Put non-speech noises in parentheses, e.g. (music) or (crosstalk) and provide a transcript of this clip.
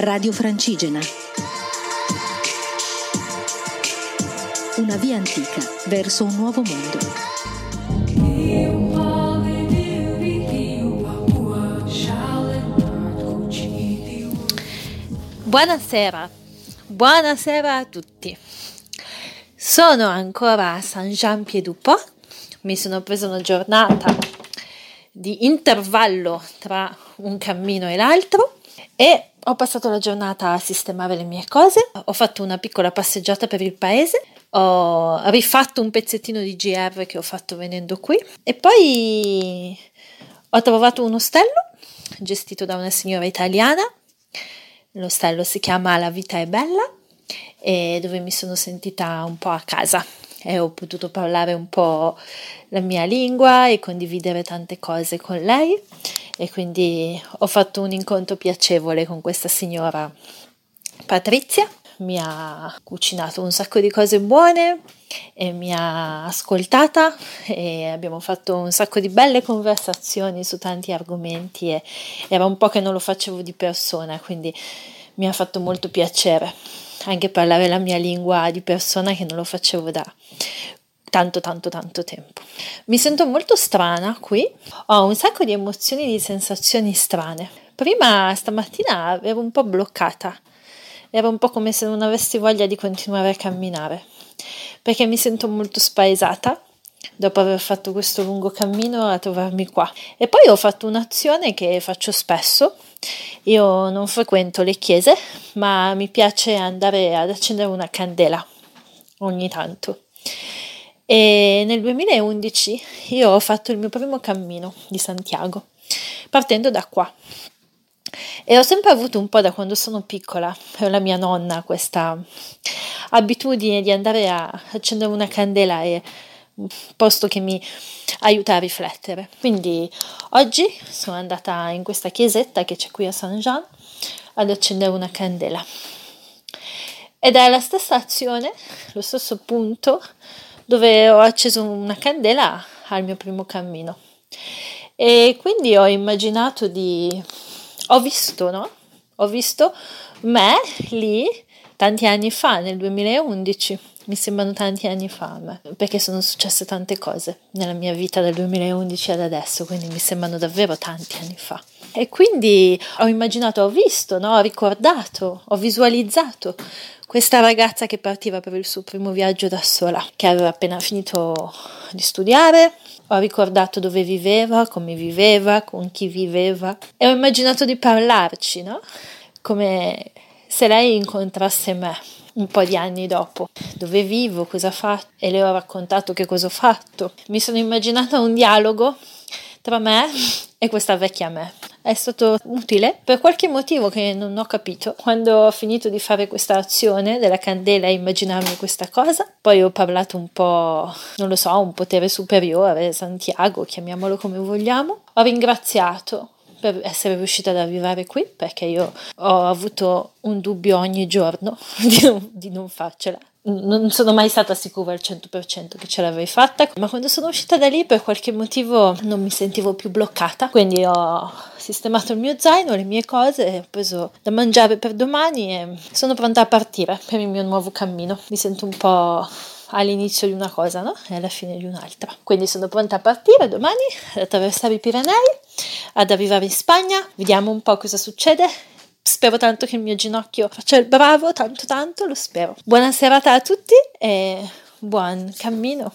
Radio Francigena. Una via antica verso un nuovo mondo. Buonasera, buonasera a tutti. Sono ancora a Saint-Jean-Pied-du-Port. Mi sono presa una giornata di intervallo tra un cammino e l'altro e ho passato la giornata a sistemare le mie cose. Ho fatto una piccola passeggiata per il paese. Ho rifatto un pezzettino di GR che ho fatto venendo qui e poi ho trovato un ostello gestito da una signora italiana L'ostello si chiama La vita è bella e dove mi sono sentita un po' a casa e ho potuto parlare un po' la mia lingua e condividere tante cose con lei e quindi ho fatto un incontro piacevole con questa signora Patrizia. Mi ha cucinato un sacco di cose buone e mi ha ascoltata e abbiamo fatto un sacco di belle conversazioni su tanti argomenti e era un po' che non lo facevo di persona, quindi mi ha fatto molto piacere anche parlare la mia lingua di persona che non lo facevo da tanto tanto tanto tempo. Mi sento molto strana qui, ho un sacco di emozioni, di sensazioni strane. Prima stamattina ero un po' bloccata, era un po' come se non avessi voglia di continuare a camminare perché mi sento molto spaesata dopo aver fatto questo lungo cammino a trovarmi qua. E poi ho fatto un'azione che faccio spesso. Io non frequento le chiese, ma mi piace andare ad accendere una candela ogni tanto. E nel 2011 io ho fatto il mio primo cammino di Santiago, partendo da qua. E ho sempre avuto un po' da quando sono piccola, per la mia nonna, questa abitudine di andare a accendere una candela e un posto che mi aiuta a riflettere. Quindi oggi sono andata in questa chiesetta che c'è qui a Saint-Jean ad accendere una candela. Ed è la stessa azione, lo stesso punto dove ho acceso una candela al mio primo cammino. E quindi ho immaginato di... ho visto, no? Ho visto me lì tanti anni fa, nel 2011. Mi sembrano tanti anni fa, perché sono successe tante cose nella mia vita dal 2011 ad adesso, quindi mi sembrano davvero tanti anni fa. E quindi ho immaginato, ho visto, no? ho ricordato, ho visualizzato questa ragazza che partiva per il suo primo viaggio da sola, che aveva appena finito di studiare, ho ricordato dove viveva, come viveva, con chi viveva e ho immaginato di parlarci, no? Come se lei incontrasse me un po' di anni dopo, dove vivo, cosa fa e le ho raccontato che cosa ho fatto. Mi sono immaginata un dialogo tra me (laughs) e questa vecchia me. È stato utile per qualche motivo che non ho capito. Quando ho finito di fare questa azione della candela e immaginarmi questa cosa, poi ho parlato un po', non lo so, un potere superiore, Santiago, chiamiamolo come vogliamo. Ho ringraziato per essere riuscita ad arrivare qui perché io ho avuto un dubbio ogni giorno (laughs) di non, di non farcela. Non sono mai stata sicura al 100% che ce l'avrei fatta, ma quando sono uscita da lì per qualche motivo non mi sentivo più bloccata, quindi ho sistemato il mio zaino, le mie cose, ho preso da mangiare per domani e sono pronta a partire per il mio nuovo cammino. Mi sento un po' all'inizio di una cosa no? e alla fine di un'altra. Quindi sono pronta a partire domani ad attraversare i Pirenei, ad arrivare in Spagna, vediamo un po' cosa succede. Spero tanto che il mio ginocchio faccia il bravo, tanto tanto lo spero. Buona serata a tutti e buon cammino.